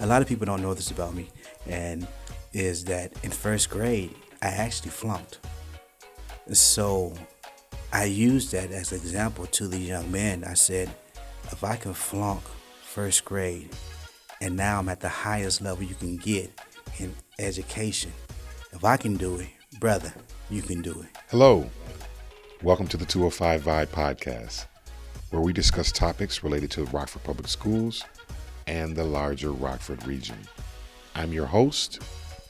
a lot of people don't know this about me, and is that in first grade I actually flunked. So I used that as an example to the young men. I said, if I can flunk first grade, and now I'm at the highest level you can get in education. If I can do it, brother, you can do it. Hello. Welcome to the 205 Vibe podcast, where we discuss topics related to Rockford Public Schools and the larger Rockford region. I'm your host,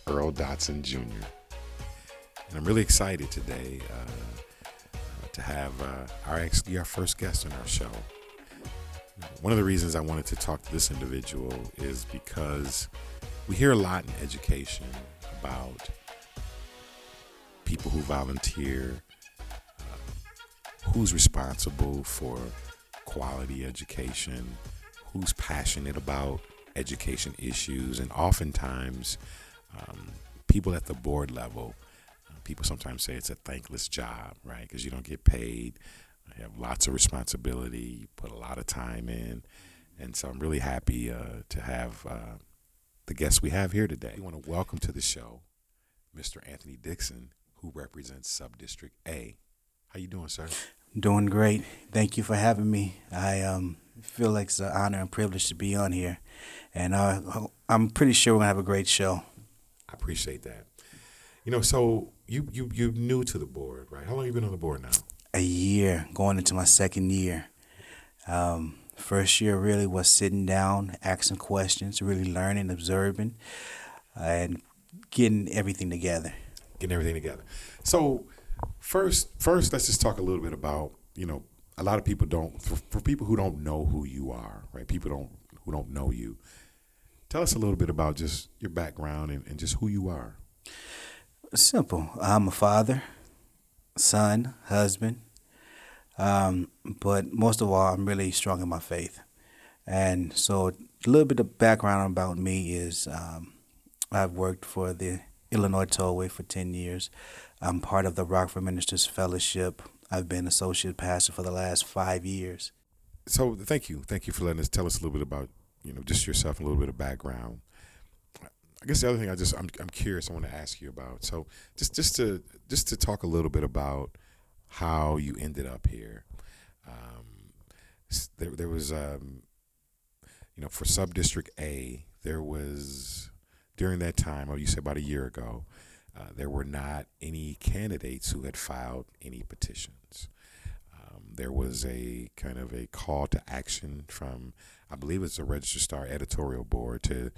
Earl Dotson Jr. And I'm really excited today uh, to have uh, our actually our first guest on our show. One of the reasons I wanted to talk to this individual is because we hear a lot in education about people who volunteer, uh, who's responsible for quality education, who's passionate about education issues, and oftentimes um, people at the board level, uh, people sometimes say it's a thankless job, right? Because you don't get paid, you have lots of responsibility, you put a lot of time in, and so I'm really happy uh, to have uh, the guests we have here today. We want to welcome to the show Mr. Anthony Dixon, who represents Subdistrict A. How you doing, sir? Doing great. Thank you for having me. I um, feel like it's an honor and privilege to be on here, and uh, I'm pretty sure we're gonna have a great show. I appreciate that. You know, so you you you're new to the board, right? How long you been on the board now? A year, going into my second year. Um, first year really was sitting down, asking questions, really learning, observing, uh, and getting everything together. Getting everything together. So first, first, let's just talk a little bit about you know a lot of people don't for, for people who don't know who you are, right? People don't who don't know you. Tell us a little bit about just your background and, and just who you are. Simple. I'm a father, son, husband, um, but most of all, I'm really strong in my faith. And so, a little bit of background about me is um, I've worked for the Illinois Tollway for 10 years. I'm part of the Rockford Ministers Fellowship. I've been associate pastor for the last five years. So, thank you. Thank you for letting us tell us a little bit about, you know, just yourself and a little bit of background. I guess the other thing I just I'm I'm curious I want to ask you about. So just just to just to talk a little bit about how you ended up here. Um, there there was um, you know for sub district A there was during that time, or you said about a year ago, uh, there were not any candidates who had filed any petitions. Um, there was a kind of a call to action from, I believe it's a Register Star editorial board to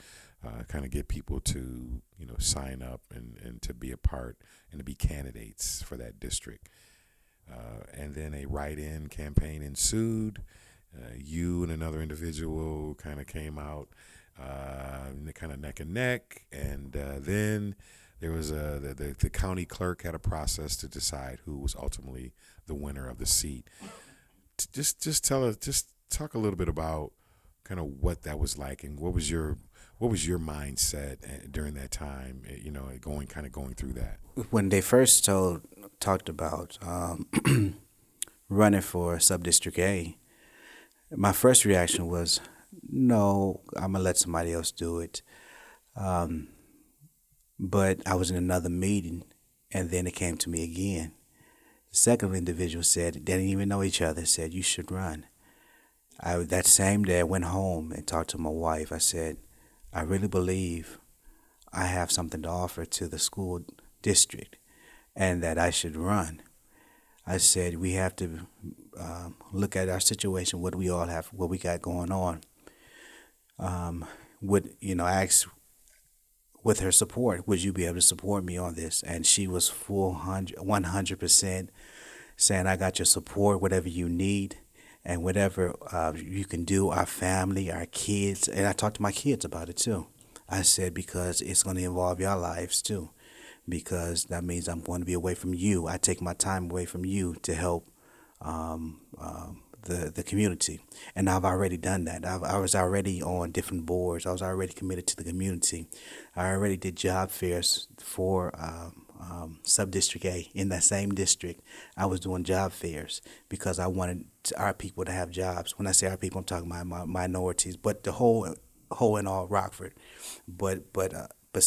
uh, kind of get people to you know sign up and, and to be a part and to be candidates for that district. Uh, and then a write-in campaign ensued. Uh, you and another individual kind of came out, uh, kind of neck and neck, and then there was a the, the, the county clerk had a process to decide who was ultimately the winner of the seat. Just just tell us, just talk a little bit about kind of what that was like and what was your what was your mindset uh, during that time? Uh, you know, going kind of going through that. When they first told talked about um, running for sub district A, my first reaction was, "No, I'm gonna let somebody else do it." Um, but I was in another meeting, and then it came to me again. The second individual said, they didn't even know each other, said, You should run. I, that same day, I went home and talked to my wife. I said, I really believe I have something to offer to the school district and that I should run. I said we have to um, look at our situation, what we all have, what we got going on. Um, would you know? Ask with her support, would you be able to support me on this? And she was full one hundred percent saying, "I got your support, whatever you need." and whatever uh, you can do, our family, our kids, and I talked to my kids about it too. I said because it's going to involve your lives too, because that means I'm going to be away from you. I take my time away from you to help um, um, the the community, and I've already done that. I've, I was already on different boards. I was already committed to the community. I already did job fairs for um, um, sub district A in that same district, I was doing job fairs because I wanted our people to have jobs. When I say our people, I'm talking about my minorities, but the whole whole and all Rockford, but but uh, but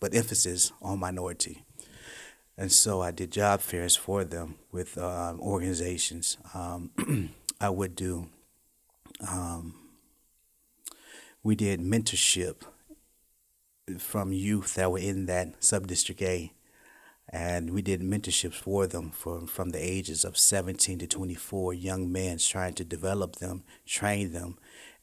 but emphasis on minority. And so I did job fairs for them with uh, organizations. Um, I would do. Um, we did mentorship from youth that were in that subdistrict A and we did mentorships for them from from the ages of 17 to 24 young men trying to develop them train them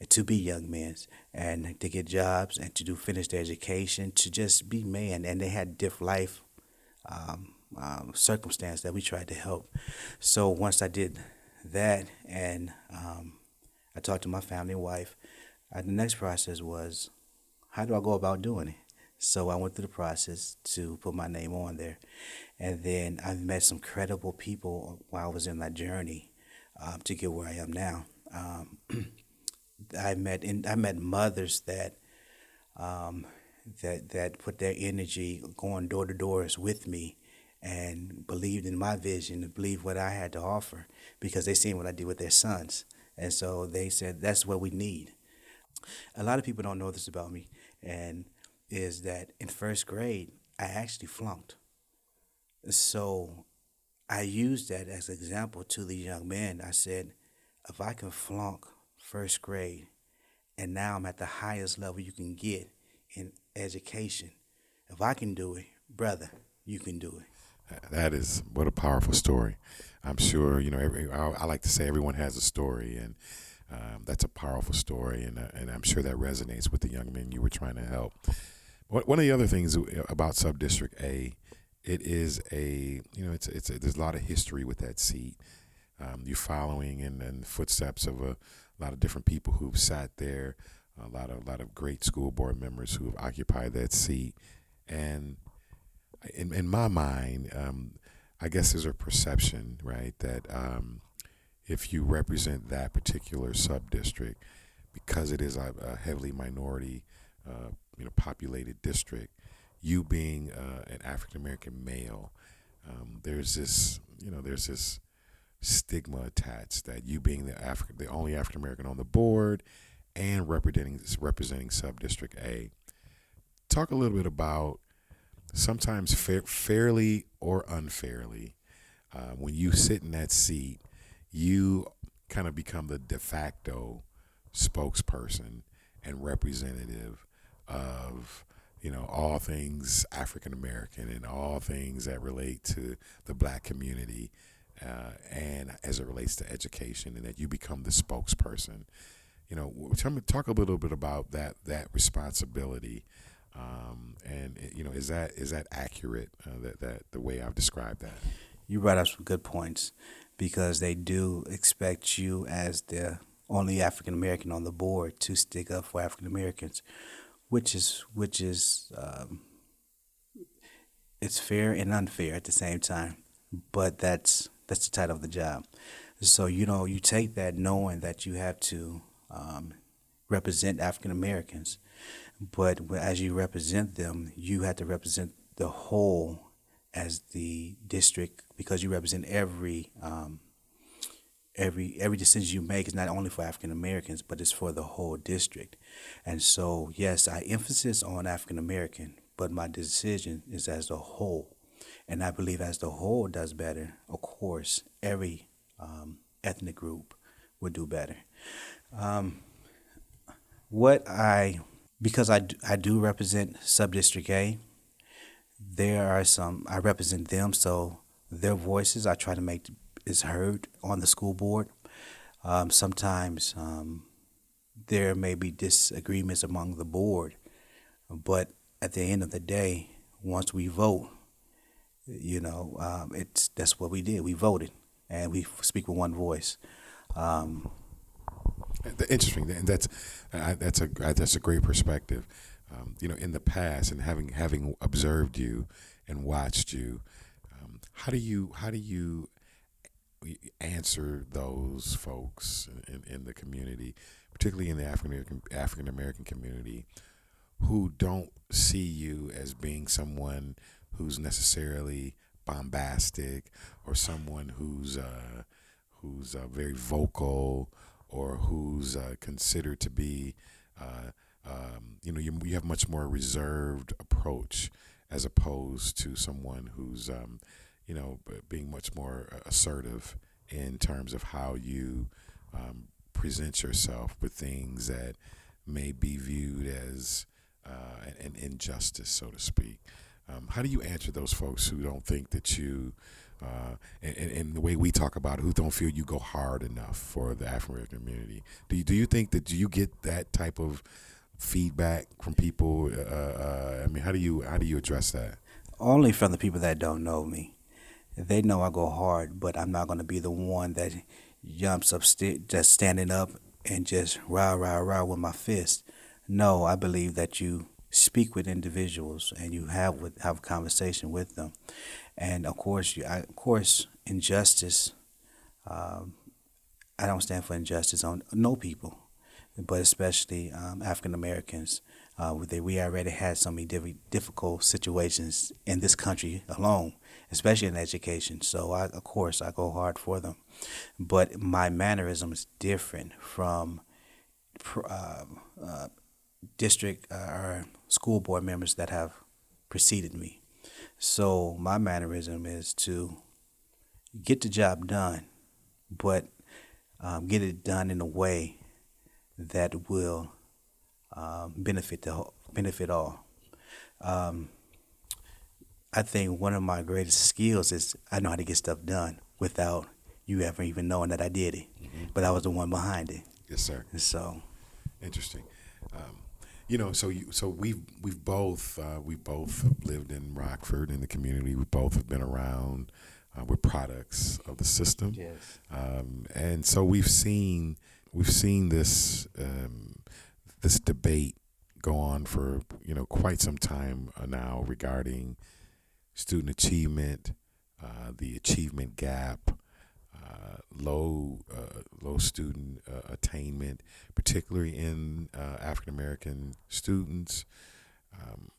to be young men and to get jobs and to do finish their education to just be men and they had different life um, um, circumstance that we tried to help so once i did that and um, i talked to my family and wife uh, the next process was how do i go about doing it so I went through the process to put my name on there. And then I met some credible people while I was in that journey um, to get where I am now. Um, I met in, I met mothers that um, that that put their energy going door to doors with me and believed in my vision believed what I had to offer because they seen what I did with their sons. And so they said that's what we need. A lot of people don't know this about me and is that in first grade, I actually flunked. So I used that as an example to the young men. I said, if I can flunk first grade, and now I'm at the highest level you can get in education, if I can do it, brother, you can do it. That is what a powerful story. I'm sure you know. Every, I, I like to say everyone has a story, and um, that's a powerful story, and uh, and I'm sure that resonates with the young men you were trying to help. One of the other things about Sub District A, it is a you know it's it's a, there's a lot of history with that seat. Um, you're following in, in the footsteps of a, a, lot of different people who've sat there, a lot of a lot of great school board members who have occupied that seat, and in in my mind, um, I guess there's a perception right that um, if you represent that particular sub district, because it is a, a heavily minority uh, you know populated district, you being uh, an African American male, um, there's this you know there's this stigma attached that you being the African the only African American on the board and representing representing sub district A. Talk a little bit about sometimes fa- fairly or unfairly uh, when you sit in that seat, you kind of become the de facto spokesperson and representative of you know all things African American and all things that relate to the black community, uh, and as it relates to education, and that you become the spokesperson. You know, tell me, talk a little bit about that that responsibility, um, and you know, is that is that accurate? Uh, that that the way I've described that. You brought up some good points because they do expect you as the only African American on the board to stick up for African Americans which is which is um, it's fair and unfair at the same time. But that's that's the title of the job. So you know you take that knowing that you have to um, represent African Americans, but as you represent them, you have to represent the whole as the district because you represent every um, every every decision you make is not only for African Americans, but it's for the whole district. And so, yes, I emphasis on African American, but my decision is as a whole. And I believe as the whole does better, of course, every um, ethnic group would do better. Um, what I, because I, I do represent Subdistrict A, there are some, I represent them, so their voices I try to make is heard on the school board. Um, sometimes um, there may be disagreements among the board, but at the end of the day, once we vote, you know, um, it's that's what we did. We voted, and we speak with one voice. Um, Interesting. and That's uh, that's a that's a great perspective. Um, you know, in the past, and having having observed you and watched you, um, how do you how do you answer those folks in, in the community, particularly in the African American African American community, who don't see you as being someone who's necessarily bombastic or someone who's uh, who's uh, very vocal or who's uh, considered to be uh, um, you know, you, you have much more reserved approach as opposed to someone who's, um, you know, being much more assertive in terms of how you um, present yourself with things that may be viewed as uh, an injustice, so to speak. Um, how do you answer those folks who don't think that you, uh, and, and, the way we talk about it, who don't feel you go hard enough for the African American community? Do you, do you think that do you get that type of feedback from people? Uh, uh, I mean, how do you how do you address that? Only from the people that don't know me. They know I go hard, but I'm not going to be the one that jumps up, st- just standing up and just rah rah rah with my fist. No, I believe that you speak with individuals and you have with have a conversation with them, and of course, you, of course, injustice. Um, I don't stand for injustice on no people, but especially um, African Americans. Uh, we already had so many difficult situations in this country alone, especially in education. So, I, of course, I go hard for them. But my mannerism is different from uh, uh, district uh, school board members that have preceded me. So my mannerism is to get the job done, but um, get it done in a way that will um, benefit the benefit all. Um, I think one of my greatest skills is I know how to get stuff done without you ever even knowing that I did it, mm-hmm. but I was the one behind it. Yes, sir. So interesting. Um, you know, so you, so we've we've both uh, we both lived in Rockford in the community. We both have been around. Uh, we're products of the system, yes. um, and so we've seen we've seen this um, this debate go on for you know quite some time uh, now regarding student achievement, uh, the achievement gap, uh, low uh, low student uh, attainment, particularly in African American students. Um,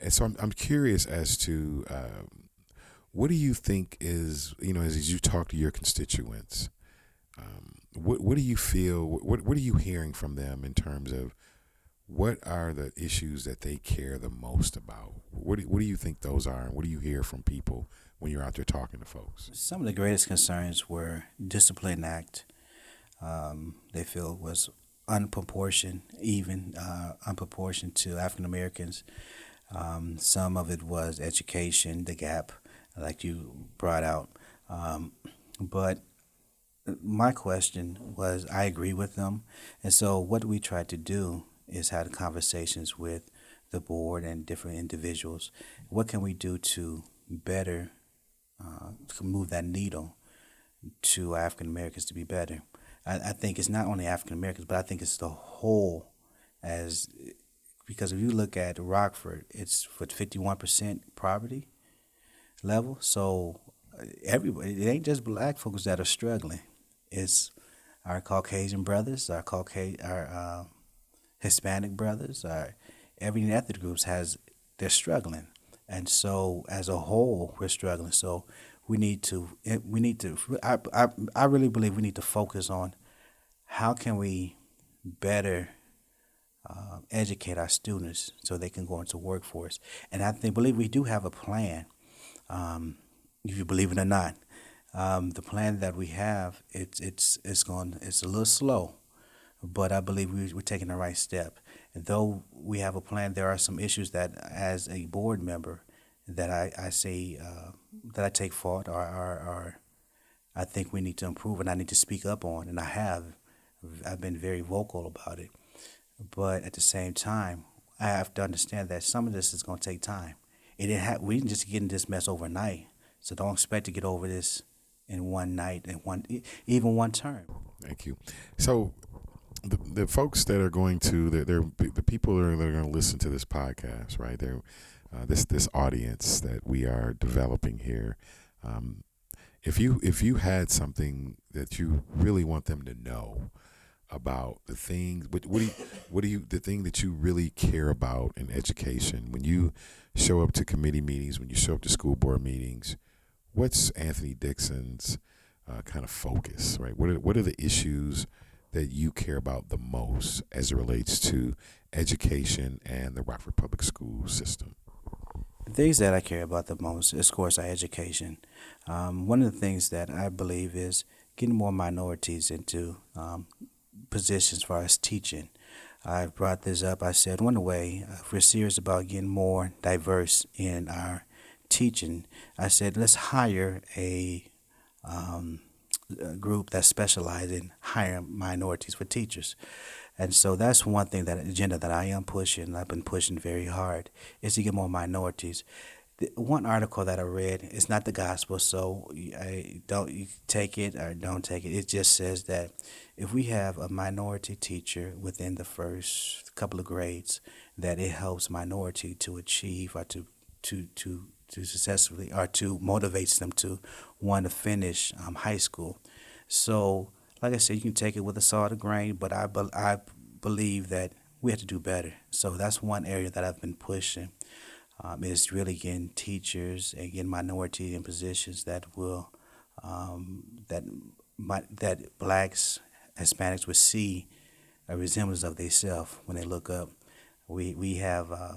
and so I'm, I'm curious as to um, what do you think is you know as, as you talk to your constituents, um, what what do you feel? What what are you hearing from them in terms of what are the issues that they care the most about? What do, what do you think those are, and what do you hear from people when you're out there talking to folks? Some of the greatest concerns were Discipline Act. Um, they feel was unproportioned, even uh, unproportioned to African Americans. Um, some of it was education, the gap, like you brought out. Um, but my question was, I agree with them, and so what we tried to do is had conversations with the board and different individuals. What can we do to better uh, to move that needle to African Americans to be better. I, I think it's not only African Americans, but I think it's the whole as because if you look at Rockford, it's for fifty one percent poverty level. So uh, everybody, it ain't just black folks that are struggling. It's our Caucasian brothers, our Caucasian, our uh, Hispanic brothers, our every ethnic groups has they're struggling and so as a whole we're struggling. So we need to we need to I, I, I really believe we need to focus on how can we better uh, educate our students so they can go into workforce. And i think believe we do have a plan um, if you believe it or not. Um, the plan that we have it's it's it's going it's a little slow but i believe we, we're taking the right step though we have a plan, there are some issues that, as a board member, that I, I say uh, that I take fault or, or, or I think we need to improve and I need to speak up on, and I have. I've been very vocal about it. But at the same time, I have to understand that some of this is going to take time. It didn't have, we didn't just get in this mess overnight. So don't expect to get over this in one night and one even one term. Thank you. So the, the folks that are going to they're, they're the people that are, that are going to listen to this podcast right? There uh, this this audience that we are developing here um, if you if you had something that you really want them to know about the things what, what do you what do you the thing that you really care about in education when you show up to committee meetings when you show up to school board meetings what's Anthony Dixon's uh, kind of focus right? What are, what are the issues that you care about the most as it relates to education and the Rockford Public School system? The things that I care about the most is, of course, our education. Um, one of the things that I believe is getting more minorities into um, positions as far as teaching. I've brought this up. I said, one way, if we're serious about getting more diverse in our teaching, I said, let's hire a, um, group that specializes in hiring minorities for teachers. And so that's one thing that agenda that I am pushing. I've been pushing very hard is to get more minorities. The one article that I read is not the gospel, so I don't take it or don't take it. It just says that if we have a minority teacher within the first couple of grades, that it helps minority to achieve or to to to to successfully or to motivates them to want to finish um, high school. So, like I said, you can take it with a salt of grain, but I be, I believe that we have to do better. So that's one area that I've been pushing. Um, is really getting teachers and getting minority in positions that will um, that that blacks Hispanics would see a resemblance of themselves when they look up. We we have uh,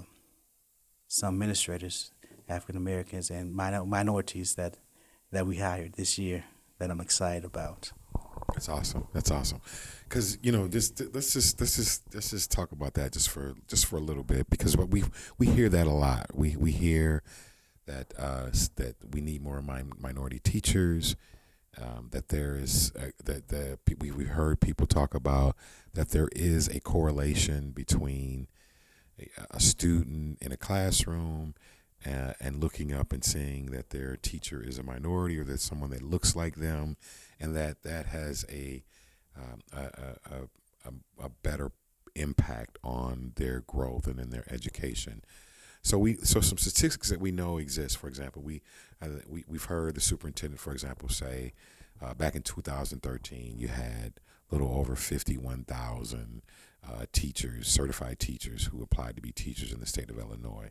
some administrators, African Americans and minor, minorities that that we hired this year that I'm excited about. That's awesome. That's awesome. Because you know, this let's just let's just let's just talk about that just for just for a little bit because what we we hear that a lot. We we hear that uh, that we need more min- minority teachers um, that there is uh, that the we we heard people talk about that there is a correlation between a, a student in a classroom uh, and looking up and seeing that their teacher is a minority or that someone that looks like them, and that that has a um, a, a, a, a better impact on their growth and in their education. So we so some statistics that we know exist. For example, we uh, we we've heard the superintendent, for example, say uh, back in 2013 you had a little over 51,000 uh, teachers, certified teachers, who applied to be teachers in the state of Illinois.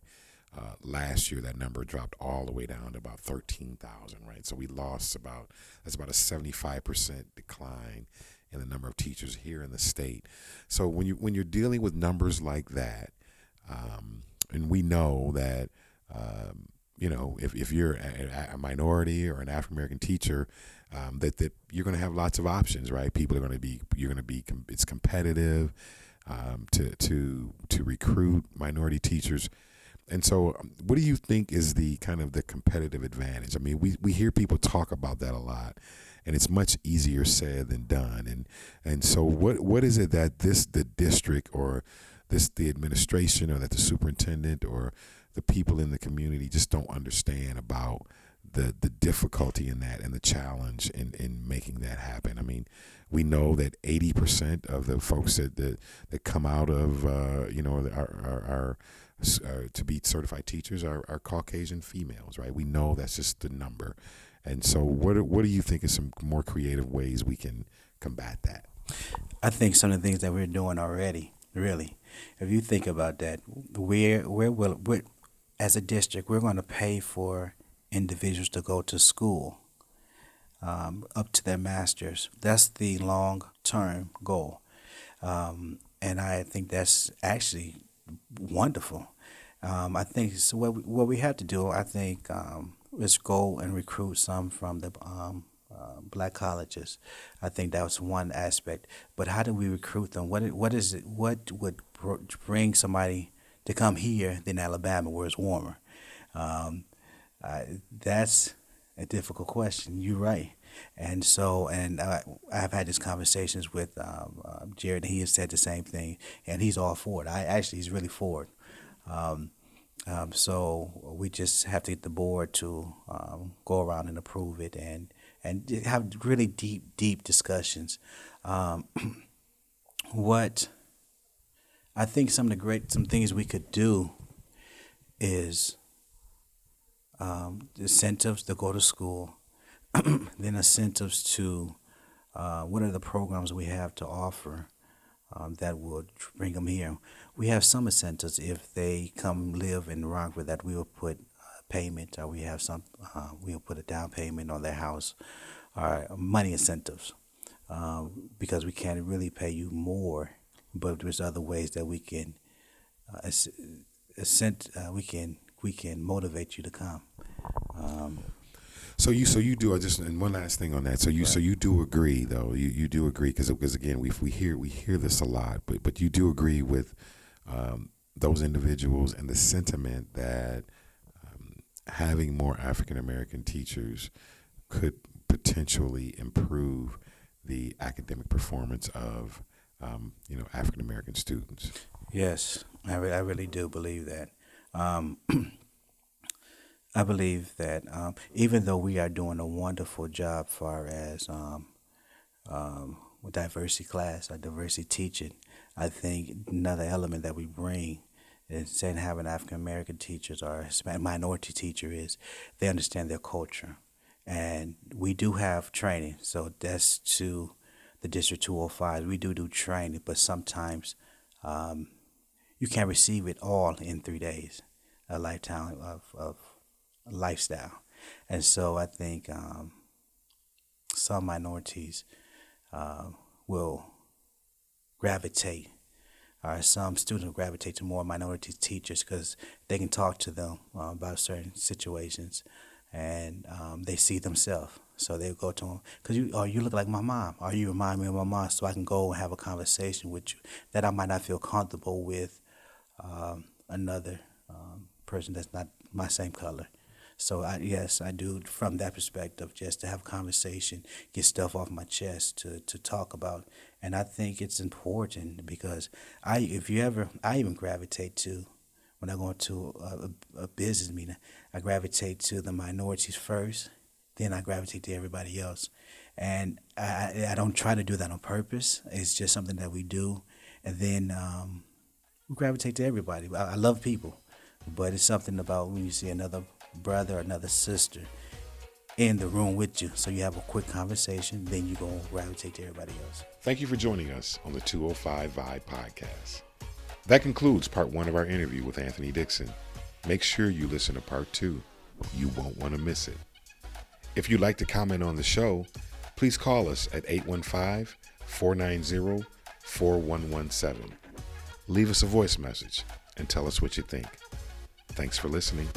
Uh, last year, that number dropped all the way down to about 13,000, right? So we lost about, that's about a 75% decline in the number of teachers here in the state. So when, you, when you're dealing with numbers like that, um, and we know that um, you know if, if you're a, a minority or an African American teacher, um, that that you're going to have lots of options, right? People are going to be you're going to be it's competitive um, to to to recruit minority teachers. And so, um, what do you think is the kind of the competitive advantage? I mean, we, we hear people talk about that a lot, and it's much easier said than done. And and so, what what is it that this the district or this the administration or that the superintendent or the people in the community just don't understand about the the difficulty in that and the challenge in, in making that happen. I mean, we know that eighty percent of the folks that, that that come out of uh, you know our, our uh, to be certified teachers are, are Caucasian females, right? We know that's just the number. And so, what what do you think is some more creative ways we can combat that? I think some of the things that we're doing already, really, if you think about that, we're we're, we're as a district, we're going to pay for individuals to go to school um, up to their masters. That's the long term goal. Um, and I think that's actually wonderful. Um, I think so what we, what we have to do, I think, um, is go and recruit some from the um, uh, black colleges. I think that was one aspect. But how do we recruit them? What what is it? What would bring somebody to come here than Alabama, where it's warmer? Um, that's a difficult question. You're right. And so, and uh, I've had these conversations with um, uh, Jarrett, and he has said the same thing, and he's all for it. I actually, he's really for it. Um, um, so we just have to get the board to um, go around and approve it, and and have really deep, deep discussions. Um, what I think some of the great some things we could do is um, incentives to go to school, then incentives to uh, what are the programs we have to offer um, that would bring them here. We have some incentives if they come live in Rockford that we will put payment or we have some uh, we'll put a down payment on their house or money incentives um, because we can't really pay you more, but there's other ways that we can uh, sent, uh, we can we can motivate you to come. Um, so you so you do I just and one last thing on that. So you right. so you do agree though you, you do agree because because again we we hear we hear this a lot, but but you do agree with um, those individuals and the sentiment that um, having more African American teachers could potentially improve the academic performance of um, you know African American students. Yes, I, re- I really do believe that. Um, I believe that um, even though we are doing a wonderful job far as um, um, diversity class or diversity teaching, I think another element that we bring instead of having African American teachers or minority teacher is they understand their culture. And we do have training, so that's to the District 205. We do do training, but sometimes um, you can't receive it all in three days, a lifetime of, of lifestyle. And so I think um, some minorities uh, will gravitate, or some students will gravitate to more minority teachers because they can talk to them uh, about certain situations and um, they see themselves. So they'll go to them because you, or oh, you look like my mom, or you remind me of my mom, so I can go and have a conversation with you that I might not feel comfortable with um, another um, person that's not my same color. So I, yes, I do from that perspective, just to have conversation, get stuff off my chest to, to talk about, and I think it's important because I, if you ever, I even gravitate to when I go into a, a business meeting, I gravitate to the minorities first, then I gravitate to everybody else, and I, I don't try to do that on purpose. It's just something that we do, and then um, we gravitate to everybody. I, I love people, but it's something about when you see another brother another sister in the room with you. So you have a quick conversation, then you go gravitate to everybody else. Thank you for joining us on the 205 Vibe podcast. That concludes part one of our interview with Anthony Dixon. Make sure you listen to part two. You won't want to miss it. If you'd like to comment on the show, please call us at 815 490 4117. Leave us a voice message and tell us what you think. Thanks for listening.